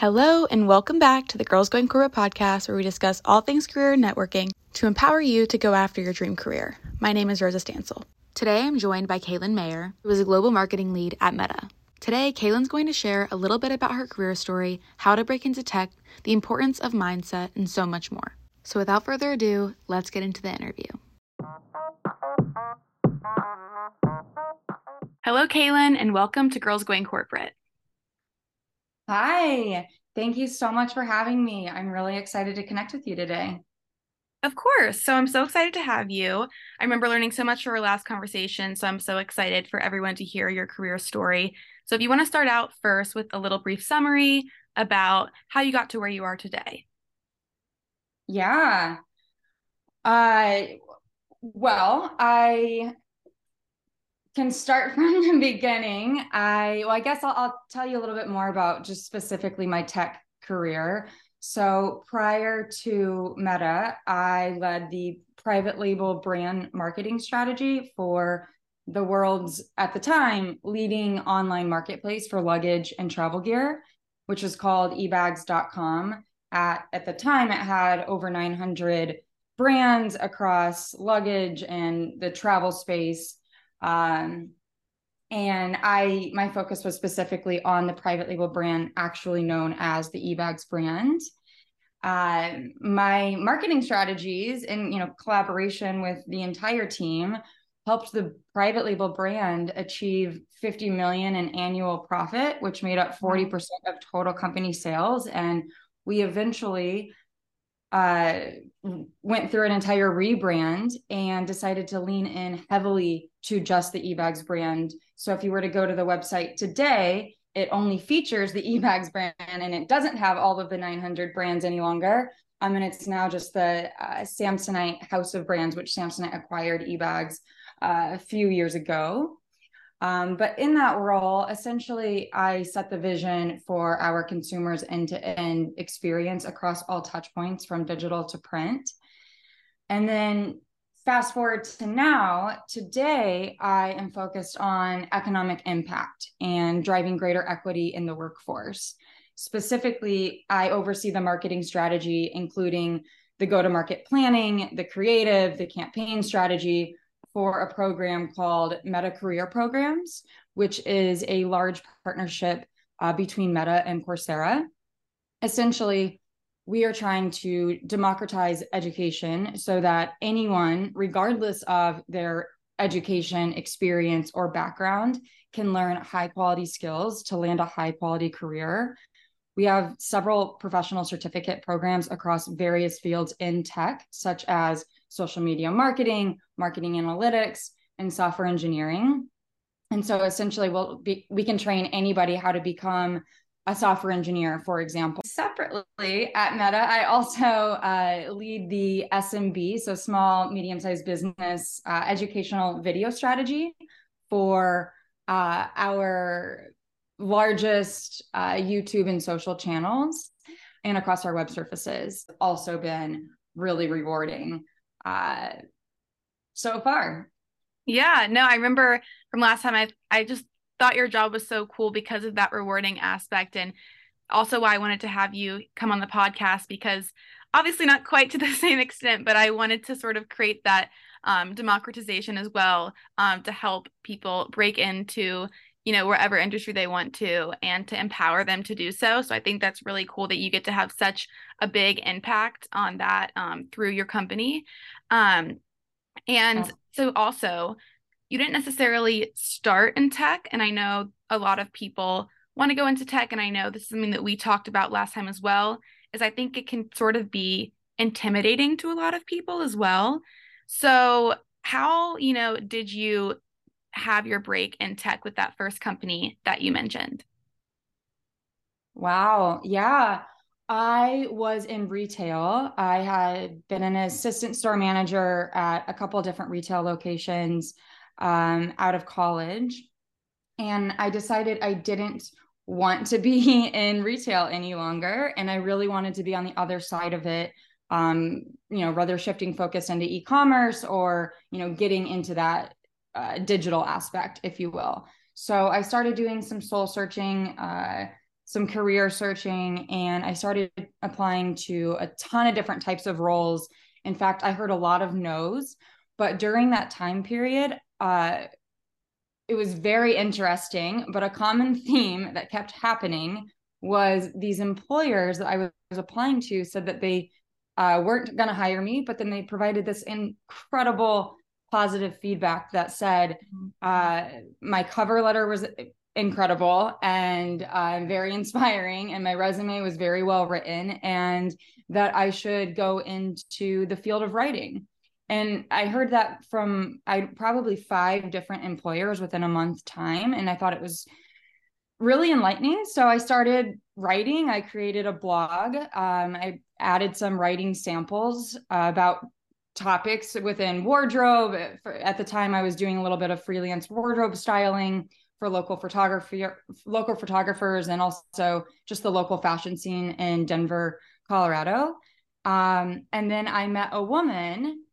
Hello, and welcome back to the Girls Going Corporate podcast, where we discuss all things career and networking to empower you to go after your dream career. My name is Rosa Stansel. Today, I'm joined by Kaylin Meyer, who is a global marketing lead at Meta. Today, Kaylin's going to share a little bit about her career story, how to break into tech, the importance of mindset, and so much more. So, without further ado, let's get into the interview. Hello, Kaylin, and welcome to Girls Going Corporate. Hi, thank you so much for having me. I'm really excited to connect with you today. Of course. So I'm so excited to have you. I remember learning so much from our last conversation. So I'm so excited for everyone to hear your career story. So if you want to start out first with a little brief summary about how you got to where you are today. Yeah. Uh well, I can start from the beginning. I well, I guess I'll, I'll tell you a little bit more about just specifically my tech career. So prior to Meta, I led the private label brand marketing strategy for the world's at the time leading online marketplace for luggage and travel gear, which was called ebags.com. At at the time, it had over 900 brands across luggage and the travel space um, and I my focus was specifically on the private label brand, actually known as the eBags brand. Uh, my marketing strategies and you know collaboration with the entire team helped the private label brand achieve 50 million in annual profit which made up 40% of total company sales and we eventually uh, went through an entire rebrand and decided to lean in heavily to just the ebags brand. So if you were to go to the website today, it only features the ebags brand and it doesn't have all of the 900 brands any longer. Um, and it's now just the uh, Samsonite House of Brands, which Samsonite acquired ebags uh, a few years ago. Um, but in that role, essentially, I set the vision for our consumers' end to end experience across all touch points from digital to print. And then fast forward to now, today, I am focused on economic impact and driving greater equity in the workforce. Specifically, I oversee the marketing strategy, including the go to market planning, the creative, the campaign strategy, for a program called Meta Career Programs, which is a large partnership uh, between Meta and Coursera. Essentially, we are trying to democratize education so that anyone, regardless of their education, experience, or background, can learn high quality skills to land a high quality career. We have several professional certificate programs across various fields in tech, such as social media marketing, marketing analytics, and software engineering. And so essentially we'll be, we can train anybody how to become a software engineer, for example. Separately at Meta, I also uh, lead the SMB, so small, medium sized business uh, educational video strategy for uh, our largest uh, YouTube and social channels and across our web surfaces. Also been really rewarding uh, so far. Yeah, no, I remember from last time I I just thought your job was so cool because of that rewarding aspect and also why I wanted to have you come on the podcast because obviously not quite to the same extent, but I wanted to sort of create that um, democratization as well um, to help people break into you know wherever industry they want to and to empower them to do so so i think that's really cool that you get to have such a big impact on that um, through your company um, and oh. so also you didn't necessarily start in tech and i know a lot of people want to go into tech and i know this is something that we talked about last time as well is i think it can sort of be intimidating to a lot of people as well so how you know did you have your break in tech with that first company that you mentioned? Wow. Yeah. I was in retail. I had been an assistant store manager at a couple different retail locations um, out of college. And I decided I didn't want to be in retail any longer. And I really wanted to be on the other side of it, um, you know, rather shifting focus into e commerce or, you know, getting into that uh, digital aspect, if you will. So I started doing some soul searching, uh, some career searching and I started applying to a ton of different types of roles. In fact, I heard a lot of no's, but during that time period, uh, it was very interesting. But a common theme that kept happening was these employers that I was applying to said that they uh, weren't going to hire me, but then they provided this incredible positive feedback that said mm-hmm. uh, my cover letter was incredible and uh, very inspiring and my resume was very well written and that i should go into the field of writing and i heard that from i probably five different employers within a month time and i thought it was really enlightening. So i started writing. I created a blog. Um, i added some writing samples uh, about topics within wardrobe. At the time i was doing a little bit of freelance wardrobe styling for local photography local photographers and also just the local fashion scene in Denver, Colorado. Um, and then I met a woman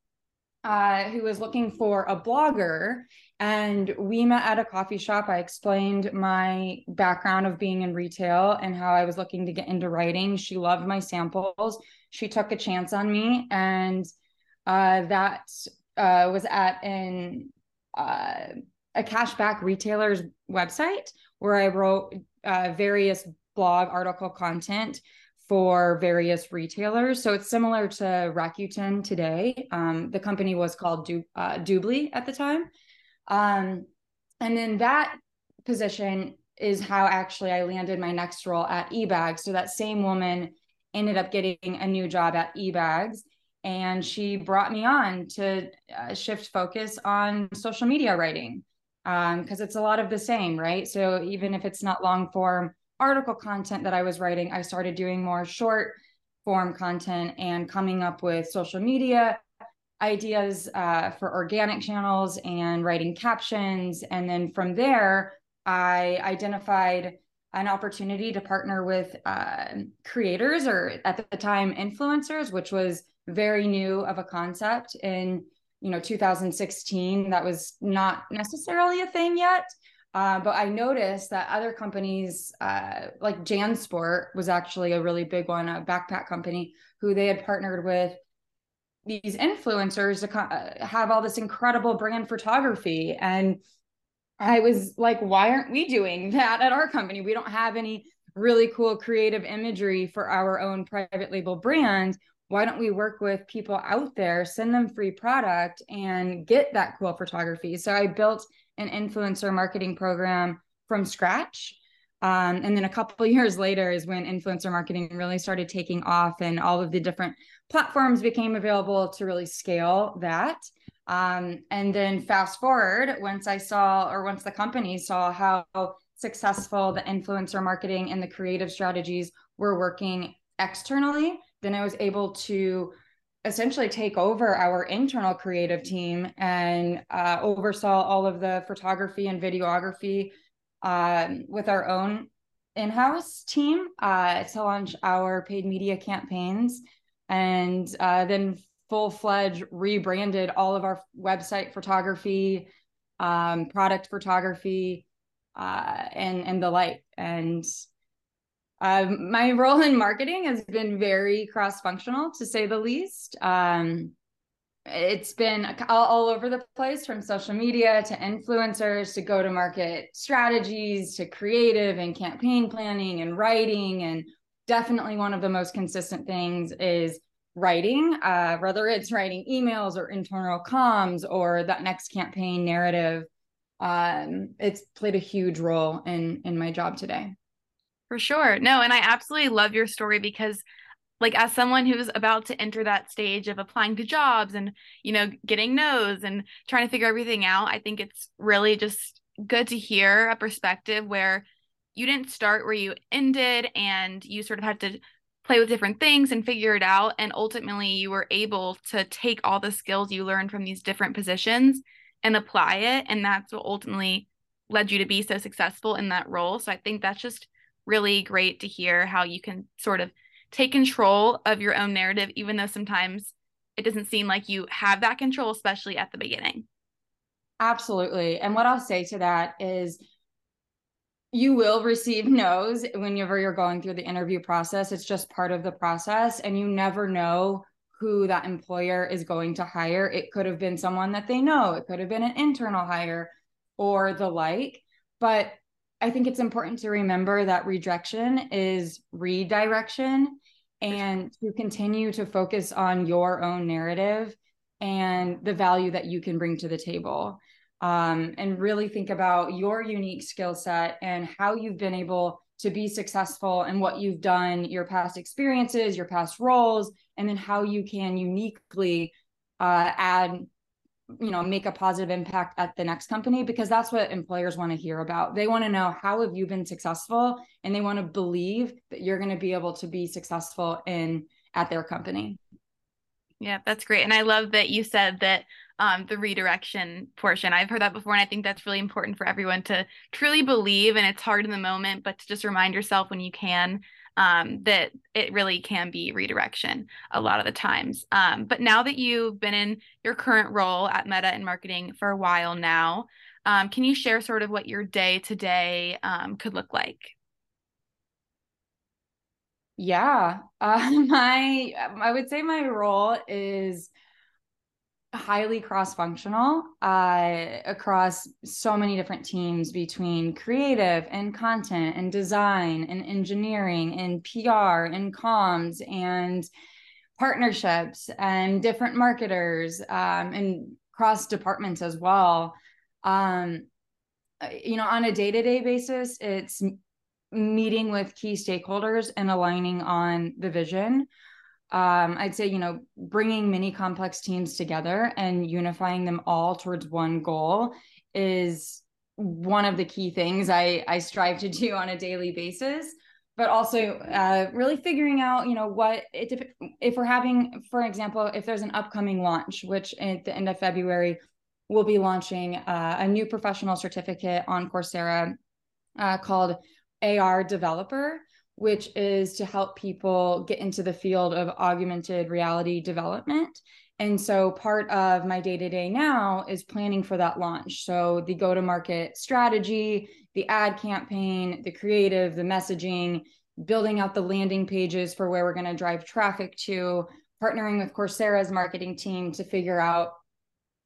uh, who was looking for a blogger and we met at a coffee shop. I explained my background of being in retail and how I was looking to get into writing. She loved my samples. She took a chance on me, and uh, that uh, was at an uh, a cashback retailer's website where I wrote uh, various blog article content for various retailers. So it's similar to Rakuten today. Um, the company was called du- uh, DubLi at the time. Um, and then that position is how actually I landed my next role at eBags. So that same woman ended up getting a new job at eBags and she brought me on to uh, shift focus on social media writing because um, it's a lot of the same, right? So even if it's not long form article content that I was writing, I started doing more short form content and coming up with social media ideas uh, for organic channels and writing captions. And then from there, I identified an opportunity to partner with uh, creators or at the time influencers, which was very new of a concept in you know 2016 that was not necessarily a thing yet uh, but i noticed that other companies uh, like jansport was actually a really big one a backpack company who they had partnered with these influencers to uh, have all this incredible brand photography. And i was like why aren't we doing that at our company? We don't have any really cool creative imagery for our own private label brand. Why don't we work with people out there, send them free product and get that cool photography? So I built an influencer marketing program from scratch. Um, and then a couple years later is when influencer marketing really started taking off and all of the different platforms became available to really scale that. Um, and then fast forward, once I saw, or once the company saw how successful the influencer marketing and the creative strategies were working externally, then I was able to essentially take over our internal creative team and uh, oversaw all of the photography and videography um, with our own in-house team uh, to launch our paid media campaigns. And uh, then full-fledged rebranded all of our website photography um, product photography uh, and and the like. And um, my role in marketing has been very cross functional, to say the least. Um, it's been all, all, over the place from social media to influencers to go to market strategies to creative and campaign planning and writing. And definitely one of the most consistent things is writing, uh, whether it's writing emails or internal comms or that next campaign narrative. Um, it's played a huge role in in my job today. For sure. No, and I absolutely love your story because like as someone who's about to enter that stage of applying to jobs and you know getting no's and trying to figure everything out, I think it's really just good to hear a perspective where you didn't start where you ended and you sort of had to play with different things and figure it out and ultimately you were able to take all the skills you learned from these different positions and apply it and that's what ultimately led you to be so successful in that role. So I think that's just really great to hear how you can sort of take control of your own narrative, even though sometimes it doesn't seem like you have that control, especially at the beginning. Absolutely. And what I'll say to that is you will receive no's whenever you're going through the interview process. It's just part of the process, and you never know who that employer is going to hire. It could have been someone that they know, it could have been an internal hire or the like. But I think it's important to remember that rejection is redirection and to continue to focus on your own narrative and the value that you can bring to the table. Um, and really think about your unique skill set and how you've been able to be successful and what you've done, your past experiences, your past roles, and then how you can uniquely uh, add, you know, make a positive impact at the next company because that's what employers want to hear about. They want to know how have you been successful, and they want to believe that you're going to be able to be successful in at their company. Yeah, that's great. And I love that you said that um, the redirection portion. I've heard that before, and I think that's really important for everyone to truly believe. And it's hard in the moment, but to just remind yourself when you can um, that it really can be redirection a lot of the times. Um, but now that you've been in your current role at Meta and marketing for a while now, um, can you share sort of what your day to day could look like? Yeah, uh, my I would say my role is highly cross-functional uh, across so many different teams between creative and content and design and engineering and PR and comms and partnerships and different marketers um, and cross departments as well. Um, you know, on a day-to-day basis, it's meeting with key stakeholders and aligning on the vision um, I'd say, you know, bringing many complex teams together and unifying them all towards one goal is one of the key things I, I strive to do on a daily basis. But also, uh, really figuring out, you know, what it, if we're having, for example, if there's an upcoming launch, which at the end of February, we'll be launching uh, a new professional certificate on Coursera uh, called AR Developer which is to help people get into the field of augmented reality development. And so part of my day to day now is planning for that launch. So the go to market strategy, the ad campaign, the creative, the messaging, building out the landing pages for where we're going to drive traffic to, partnering with Coursera's marketing team to figure out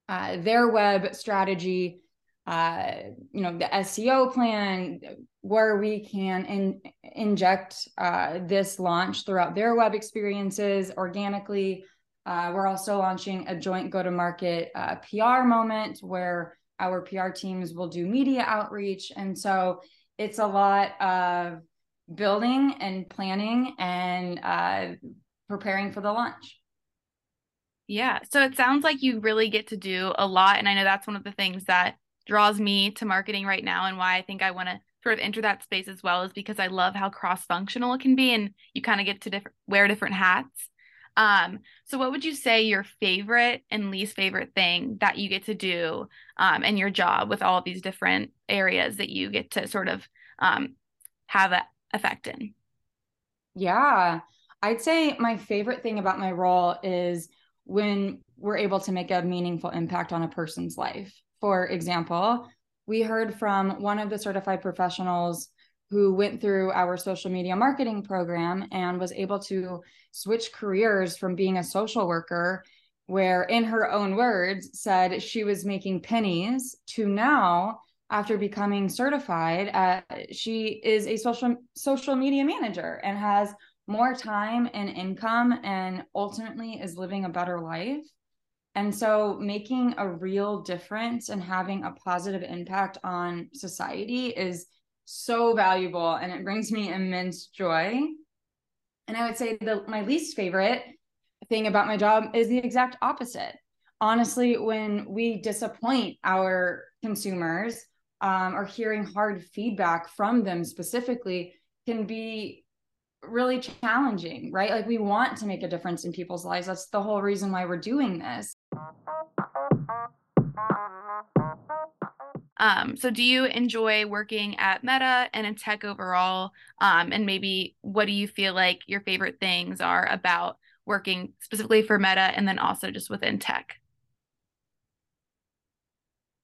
uh, their web strategy, uh, you know, the SEO plan, where we can in, inject uh, this launch throughout their web experiences organically. Uh, we're also launching a joint go to market uh, PR moment where our PR teams will do media outreach. And so it's a lot of building and planning and uh, preparing for the launch. Yeah. So it sounds like you really get to do a lot. And I know that's one of the things that draws me to marketing right now and why I think I want to sort of enter that space as well is because I love how cross functional it can be and you kind of get to different wear different hats. Um, so what would you say your favorite and least favorite thing that you get to do um, in your job with all these different areas that you get to sort of um, have an effect in? Yeah, I'd say my favorite thing about my role is when we're able to make a meaningful impact on a person's life. For example, we heard from one of the certified professionals who went through our social media marketing program and was able to switch careers from being a social worker where in her own words said she was making pennies to now after becoming certified uh, she is a social social media manager and has more time and income and ultimately is living a better life and so making a real difference and having a positive impact on society is so valuable and it brings me immense joy. And I would say the my least favorite thing about my job is the exact opposite. Honestly, when we disappoint our consumers um, or hearing hard feedback from them specifically can be really challenging, right? Like we want to make a difference in people's lives. That's the whole reason why we're doing this. Um, so do you enjoy working at Meta and in tech overall? Um, and maybe what do you feel like your favorite things are about working specifically for Meta and then also just within tech?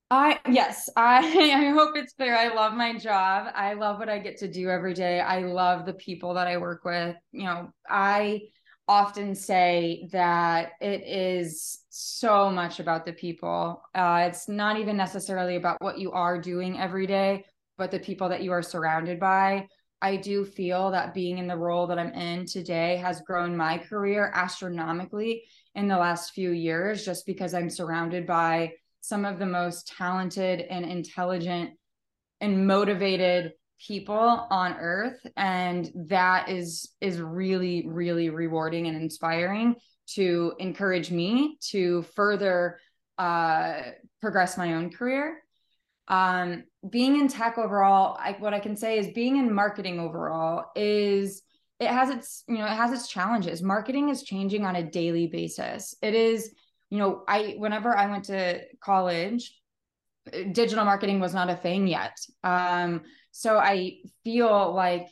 I yes, I I hope it's clear. I love my job. I love what I get to do every day. I love the people that I work with. You know, I often say that it is so much about the people. Uh, it's not even necessarily about what you are doing every day, but the people that you are surrounded by. I do feel that being in the role that I'm in today has grown my career astronomically in the last few years, just because I'm surrounded by some of the most talented and intelligent and motivated people on earth and that is is really really rewarding and inspiring to encourage me to further uh progress my own career. Um being in tech overall I, what i can say is being in marketing overall is it has its you know it has its challenges. Marketing is changing on a daily basis. It is you know i whenever i went to college digital marketing was not a thing yet um so I feel like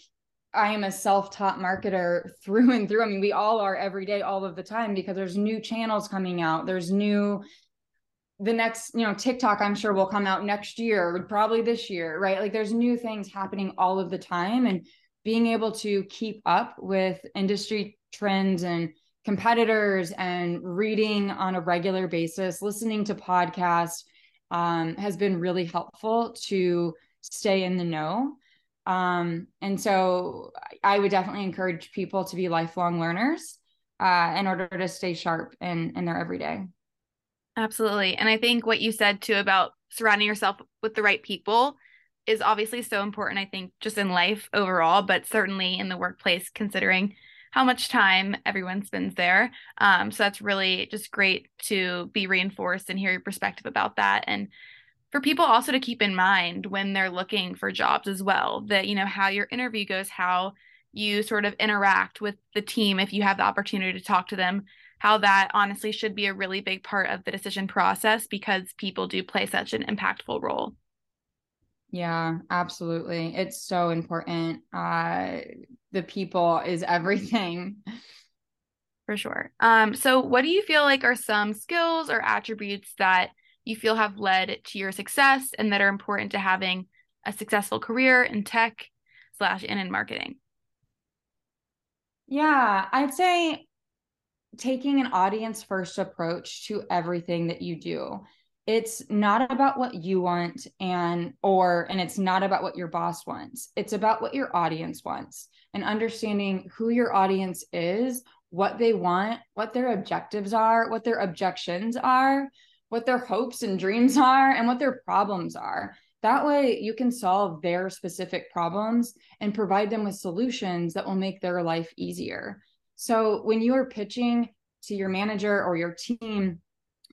I am a self-taught marketer through and through. I mean, we all are every day, all of the time, because there's new channels coming out. There's new the next, you know, TikTok, I'm sure will come out next year, probably this year, right? Like there's new things happening all of the time. And being able to keep up with industry trends and competitors and reading on a regular basis, listening to podcasts um, has been really helpful to stay in the know. Um, and so I would definitely encourage people to be lifelong learners uh, in order to stay sharp in, in their everyday. Absolutely. And I think what you said too about surrounding yourself with the right people is obviously so important, I think, just in life overall, but certainly in the workplace, considering how much time everyone spends there. Um, so that's really just great to be reinforced and hear your perspective about that. And for people also to keep in mind when they're looking for jobs as well that you know how your interview goes how you sort of interact with the team if you have the opportunity to talk to them how that honestly should be a really big part of the decision process because people do play such an impactful role yeah absolutely it's so important uh the people is everything for sure um so what do you feel like are some skills or attributes that you feel have led to your success and that are important to having a successful career in tech slash and in marketing? Yeah, I'd say taking an audience first approach to everything that you do. It's not about what you want and or and it's not about what your boss wants. It's about what your audience wants and understanding who your audience is, what they want, what their objectives are, what their objections are, what their hopes and dreams are and what their problems are. That way, you can solve their specific problems and provide them with solutions that will make their life easier. So, when you are pitching to your manager or your team,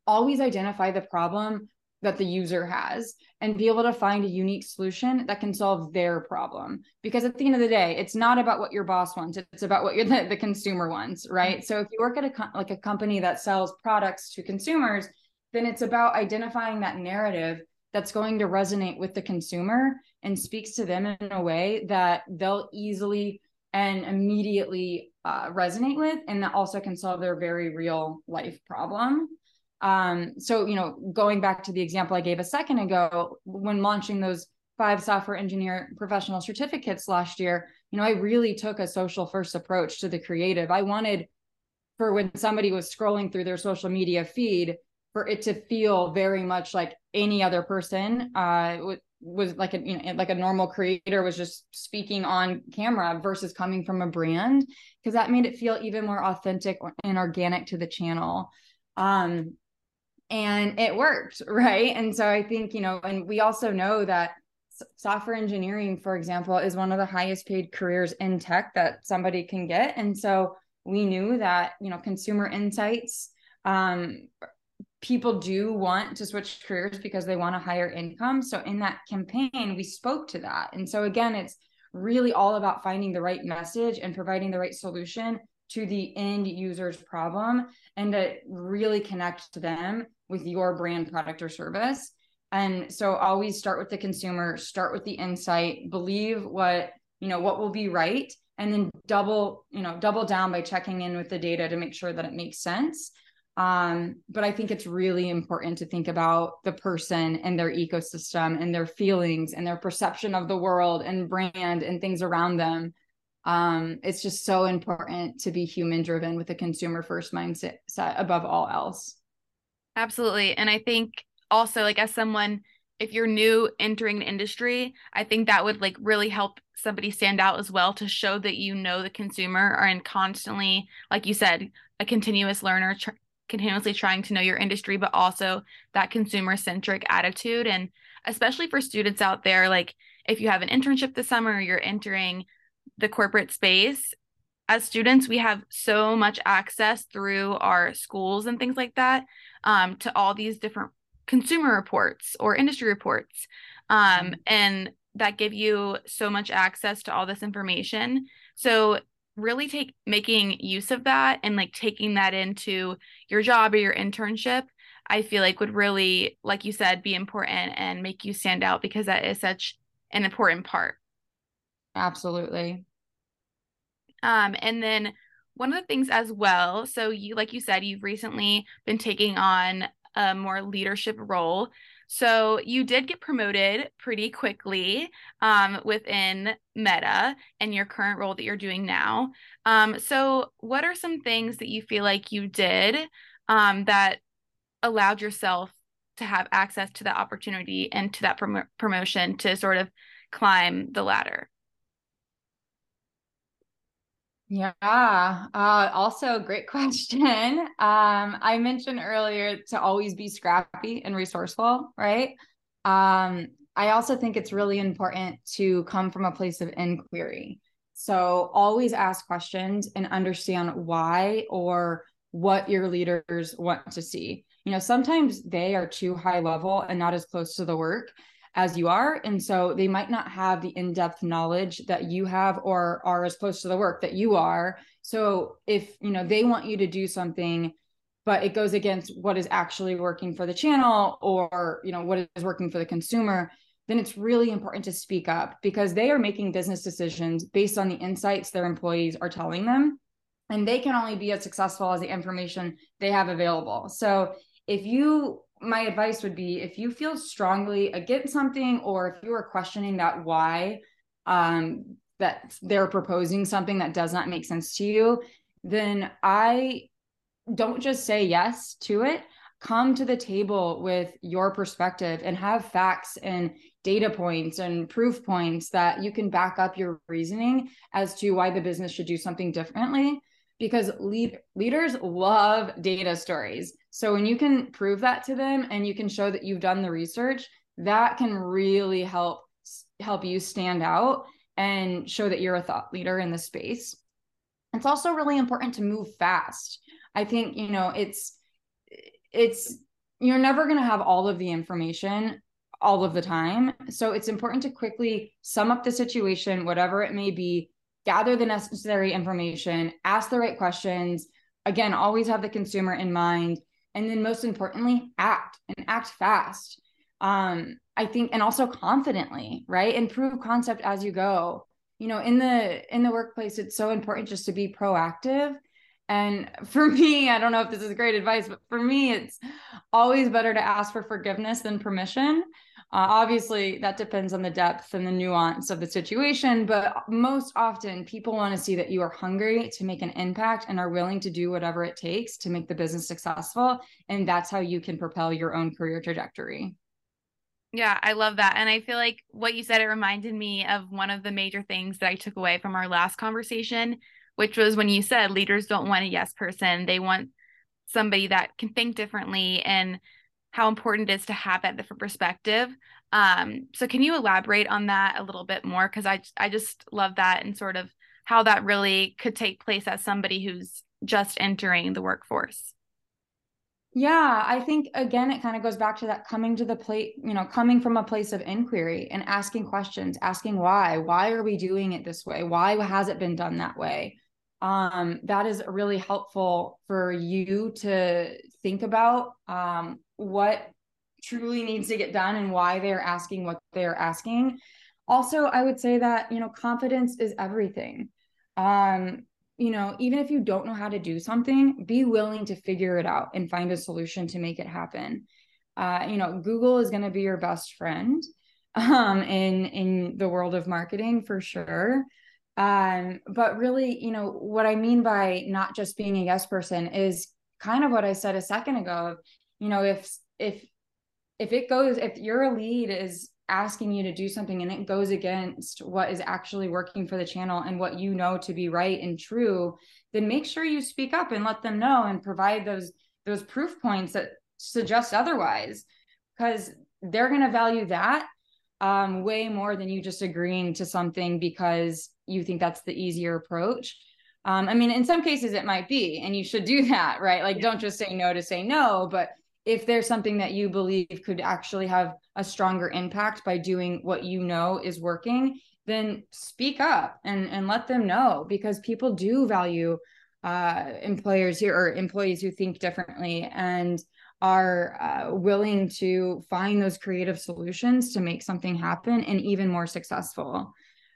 always identify the problem that the user has and be able to find a unique solution that can solve their problem. Because at the end of the day it's not about what your boss wants it's about what the, the consumer wants right? So if you work at a like a company that sells products to consumers then it's about identifying that narrative that's going to resonate with the consumer and speaks to them in a way that they'll easily and immediately uh, resonate with and that also can solve their very real life problem um, so you know going back to the example i gave a second ago when launching those five software engineer professional certificates last year you know i really took a social first approach to the creative. I wanted for when somebody was scrolling through their social media feed for it to feel very much like any other person uh was like a you know like a normal creator was just speaking on camera versus coming from a brand because that made it feel even more authentic and organic to the channel. Um and it worked right and so i think you know and we also know that software engineering for example is one of the highest paid careers in tech that somebody can get and so we knew that you know consumer insights um, people do want to switch careers because they want a higher income. So in that campaign, we spoke to that. And so again, it's really all about finding the right message and providing the right solution to the end user's problem and to really connect them with your brand product or service. And so always start with the consumer, start with the insight, believe what, you know, what will be right and then double, you know, double down by checking in with the data to make sure that it makes sense Um, but I think it's really important to think about the person and their ecosystem and their feelings and their perception of the world and brand and things around them. Um, it's just so important to be human driven with a consumer first mindset above all else. Absolutely. And I think also, like, as someone, if you're new entering the industry, I think that would like really help somebody stand out as well to show that you know the consumer are in constantly, like you said, a continuous learner, tr- continuously trying to know your industry, but also that consumer centric attitude. And especially for students out there, like if you have an internship this summer, you're entering the corporate space. As students, we have so much access through our schools and things like that um, to all these different consumer reports or industry reports. Um, and that give you so much access to all this information. So really take making use of that and like taking that into your job or your internship i feel like would really like you said be important and make you stand out because that is such an important part absolutely um and then one of the things as well so you like you said you've recently been taking on a more leadership role so you did get promoted pretty quickly um, within Meta and your current role that you're doing now. Um, so what are some things that you feel like you did um, that allowed yourself to have access to that opportunity and to that prom- promotion to sort of climb the ladder? Yeah. Uh, also, great question. Um, I mentioned earlier to always be scrappy and resourceful, right? Um, I also think it's really important to come from a place of inquiry. So always ask questions and understand why or what your leaders want to see. You know, sometimes they are too high level and not as close to the work as you are. And so they might not have the in depth knowledge that you have or are as close to the work that you are. So if, you know, they want you to do something, but it goes against what is actually working for the channel or, you know, what is working for the consumer, then it's really important to speak up because they are making business decisions based on the insights their employees are telling them. And they can only be as successful as the information they have available. So if you my advice would be if you feel strongly against something or if you are questioning that why um, that they're proposing something that does not make sense to you then i don't just say yes to it. Come to the table with your perspective and have facts and data points and proof points that you can back up your reasoning as to why the business should do something differently because lead, leaders love data stories so when you can prove that to them and you can show that you've done the research, that can really help help you stand out and show that you're a thought leader in the space. It's also really important to move fast. I think, you know, it's it's you're never going to have all of the information all of the time. So it's important to quickly sum up the situation, whatever it may be, gather the necessary information, ask the right questions. Again, always have the consumer in mind and then most importantly act and act fast. Um i think and also confidently right? And prove concept as you go. You know in the in the workplace it's so important just to be proactive. And for me i don't know if this is great advice but for me it's always better to ask for forgiveness than permission uh, obviously, that depends on the depth and the nuance of the situation, but most often people want to see that you are hungry to make an impact and are willing to do whatever it takes to make the business successful. And that's how you can propel your own career trajectory. Yeah, I love that. And I feel like what you said, it reminded me of one of the major things that I took away from our last conversation, which was when you said leaders don't want a yes person, they want somebody that can think differently and how important it is to have that different perspective. Um, so can you elaborate on that a little bit more? Because I I just love that and sort of how that really could take place as somebody who's just entering the workforce. Yeah, I think again, it kind of goes back to that coming to the plate, you know, coming from a place of inquiry and asking questions, asking why. Why are we doing it this way? Why has it been done that way? Um, that is really helpful for you to think about um, what truly needs to get done and why they're asking what they're asking. Also, I would say that, you know, confidence is everything. Um, you know, even if you don't know how to do something, be willing to figure it out and find a solution to make it happen. Uh, you know, Google is going to be your best friend um, in in the world of marketing for sure. Um, but really, you know, what I mean by not just being a yes person is kind of what I said a second ago. You know, if if if it goes, if your lead is asking you to do something and it goes against what is actually working for the channel and what you know to be right and true, then make sure you speak up and let them know and provide those those proof points that suggest otherwise because they're going to value that um, way more than you just agreeing to something because you think that's the easier approach. Um, I mean, in some cases it might be, and you should do that, right? Like, don't just say no to say no, but if there's something that you believe could actually have a stronger impact by doing what you know is working, then speak up and and let them know because people do value uh, employers here or employees who think differently and are uh, willing to find those creative solutions to make something happen and even more successful.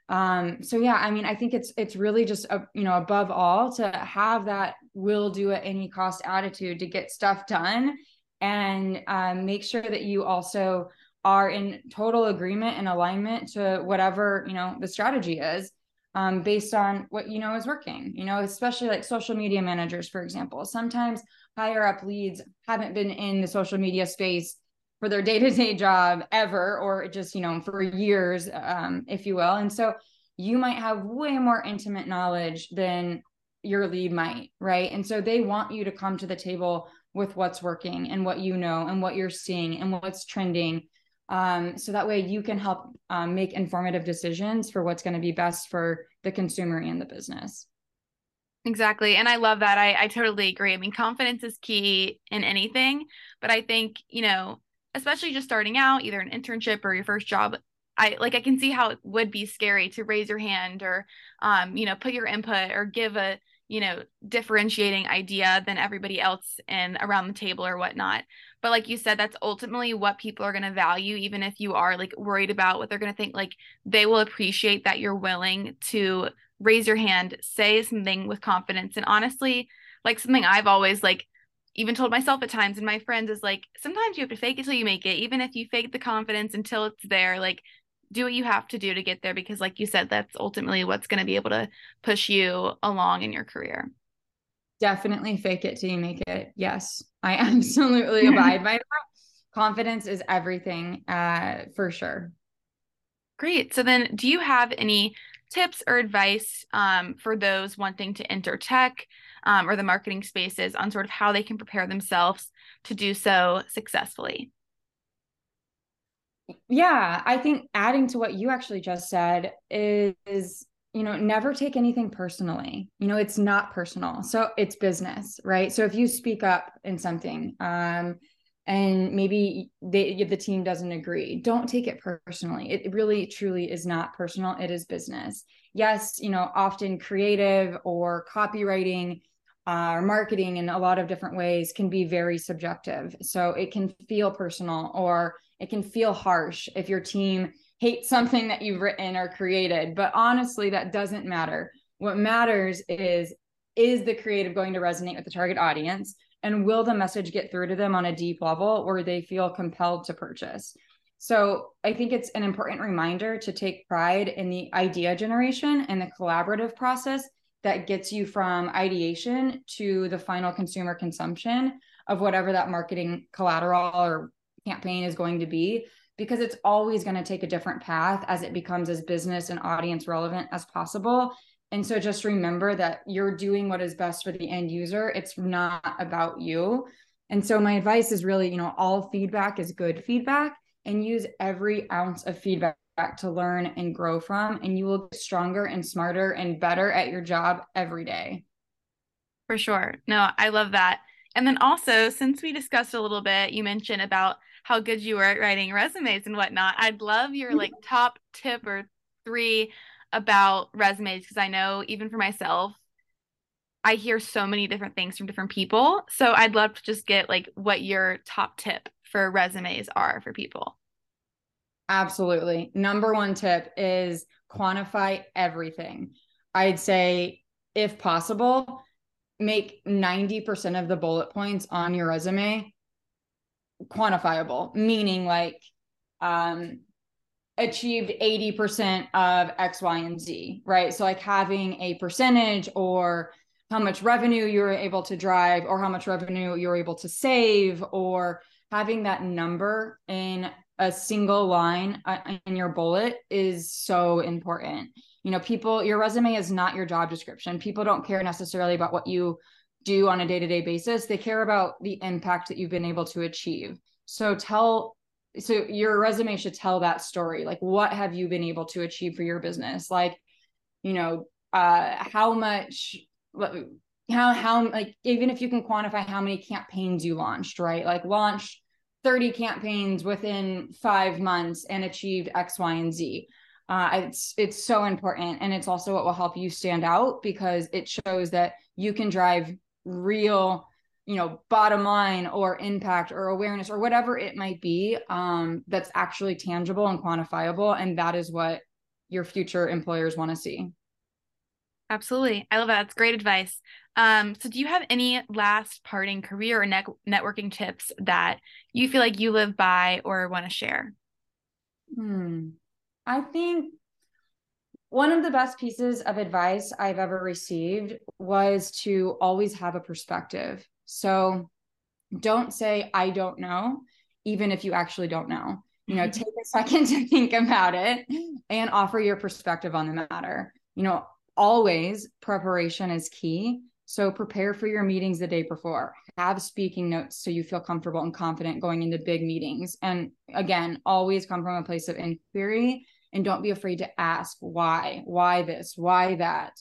Um so yeah i mean i think it's it's really just a, you know above all to have that will do at any cost attitude to get stuff done and um, make sure that you also are in total agreement and alignment to whatever you know the strategy is um, based on what you know is working you know especially like social media managers for example. Sometimes higher up leads haven't been in the social media space for their day-to-day job ever or just you know for years um, if you will. And so you might have way more intimate knowledge than your lead might right? And so they want you to come to the table with what's working and what you know and what you're seeing and what's trending um, so that way you can help um, make informative decisions for what's going to be best for the consumer and the business Exactly. And I love that. I, I totally agree. I mean, confidence is key in anything, but I think, you know, especially just starting out, either an internship or your first job, I like I can see how it would be scary to raise your hand or um, you know, put your input or give a, you know, differentiating idea than everybody else and around the table or whatnot. But like you said, that's ultimately what people are going to value, even if you are like worried about what they're going to think. Like they will appreciate that you're willing to raise your hand, say something with confidence. And honestly, like something I've always like even told myself at times and my friends is like sometimes you have to fake it till you make it. Even if you fake the confidence until it's there, like do what you have to do to get there because like you said that's ultimately what's going to be able to push you along in your career. Definitely fake it till you make it. Yes. I absolutely abide by that. Confidence is everything uh for sure. Great. So then do you have any tips or advice um, for those wanting to enter tech um, or the marketing spaces on sort of how they can prepare themselves to do so successfully? Yeah, I think adding to what you actually just said is, you know, never take anything personally. You know, it's not personal. So it's business, right? So if you speak up in something, um, and maybe they, the team doesn't agree don't take it personally it really truly is not personal it is business yes you know often creative or copywriting uh, or marketing in a lot of different ways can be very subjective so it can feel personal or it can feel harsh if your team hates something that you've written or created but honestly that doesn't matter. What matters is is the creative going to resonate with the target audience and will the message get through to them on a deep level or they feel compelled to purchase? So i think it's an important reminder to take pride in the idea generation and the collaborative process that gets you from ideation to the final consumer consumption of whatever that marketing collateral or campaign is going to be because it's always going to take a different path as it becomes as business and audience relevant as possible and so just remember that you're doing what is best for the end user. It's not about you. And so my advice is really, you know, all feedback is good feedback and use every ounce of feedback to learn and grow from and you will get stronger and smarter and better at your job every day. For sure. No, I love that. And then also, since we discussed a little bit, you mentioned about how good you were at writing resumes and whatnot. I'd love your mm-hmm. like top tip or three about resumes because I know even for myself, I hear so many different things from different people. So I'd love to just get like what your top tip for resumes are for people. Absolutely. Number one tip is quantify everything. I'd say if possible, make 90% of the bullet points on your resume quantifiable, meaning like um achieved 80% of X, Y, and Z, right? So like having a percentage or how much revenue you were able to drive or how much revenue you were able to save or having that number in a single line uh, in your bullet is so important. You know, people, your resume is not your job description. People don't care necessarily about what you do on a day to day basis. They care about the impact that you've been able to achieve. So tell, so your resume should tell that story. Like, what have you been able to achieve for your business? Like, you know, uh, how much, how, how, like, even if you can quantify how many campaigns you launched, right? Like, launched 30 campaigns within five months and achieved X, Y, and Z. Uh, it's it's so important, and it's also what will help you stand out because it shows that you can drive real, you know, bottom line or impact or awareness or whatever it might be. Um, that's actually tangible and quantifiable, and that is what your future employers want to see. Absolutely. I love that. That's great advice. Um, so do you have any last parting career or ne- networking tips that you feel like you live by or want to share? Hmm. I think one of the best pieces of advice I've ever received was to always have a perspective. So don't say, I don't know, even if you actually don't know. You know, mm-hmm. take a second to think about it and offer your perspective on the matter. You know, always preparation is key. So prepare for your meetings the day before. Have speaking notes so you feel comfortable and confident going into big meetings. And again, always come from a place of inquiry and don't be afraid to ask why, why this, why that.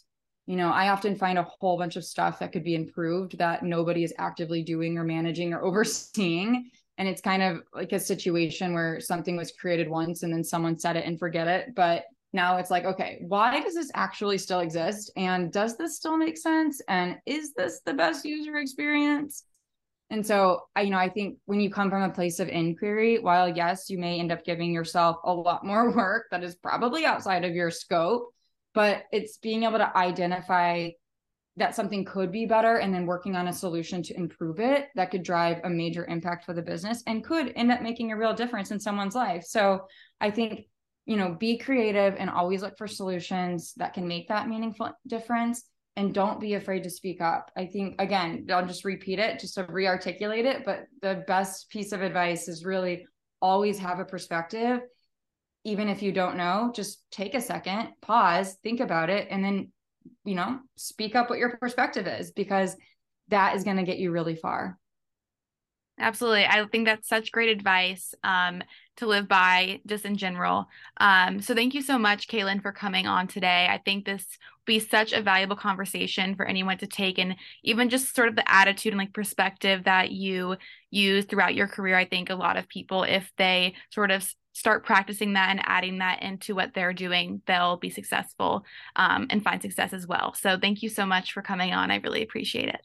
You know, I often find a whole bunch of stuff that could be improved that nobody is actively doing or managing or overseeing. And it's kind of like a situation where something was created once and then someone said it and forget it. But now it's like okay why does this actually still exist and does this still make sense and is this the best user experience and so I, you know i think when you come from a place of inquiry while yes you may end up giving yourself a lot more work that is probably outside of your scope but it's being able to identify that something could be better and then working on a solution to improve it that could drive a major impact for the business and could end up making a real difference in someone's life so i think you know, be creative and always look for solutions that can make that meaningful difference. And don't be afraid to speak up. I think, again, I'll just repeat it just to re articulate it. But the best piece of advice is really always have a perspective. Even if you don't know, just take a second, pause, think about it, and then, you know, speak up what your perspective is because that is going to get you really far. Absolutely. I think that's such great advice um, to live by just in general. Um, so thank you so much, Kaylin, for coming on today. I think this will be such a valuable conversation for anyone to take and even just sort of the attitude and like perspective that you use throughout your career. I think a lot of people, if they sort of start practicing that and adding that into what they're doing, they'll be successful um, and find success as well. So thank you so much for coming on. I really appreciate it.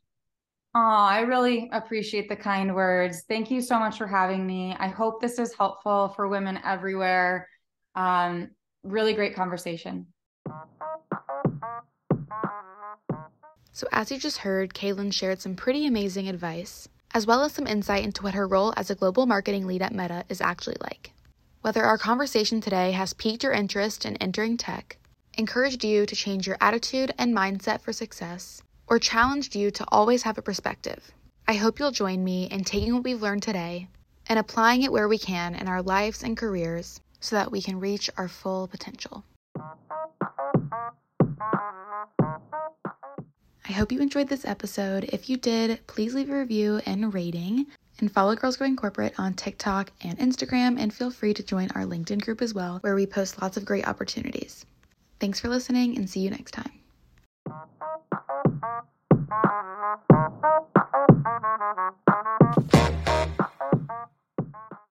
Oh, I really appreciate the kind words. Thank you so much for having me. I hope this is helpful for women everywhere. Um, really great conversation. So, as you just heard, Kaylin shared some pretty amazing advice, as well as some insight into what her role as a global marketing lead at Meta is actually like. Whether our conversation today has piqued your interest in entering tech, encouraged you to change your attitude and mindset for success, or challenged you to always have a perspective. I hope you'll join me in taking what we've learned today and applying it where we can in our lives and careers so that we can reach our full potential. I hope you enjoyed this episode. If you did, please leave a review and rating and follow Girls Going Corporate on TikTok and Instagram and feel free to join our LinkedIn group as well where we post lots of great opportunities. Thanks for listening and see you next time.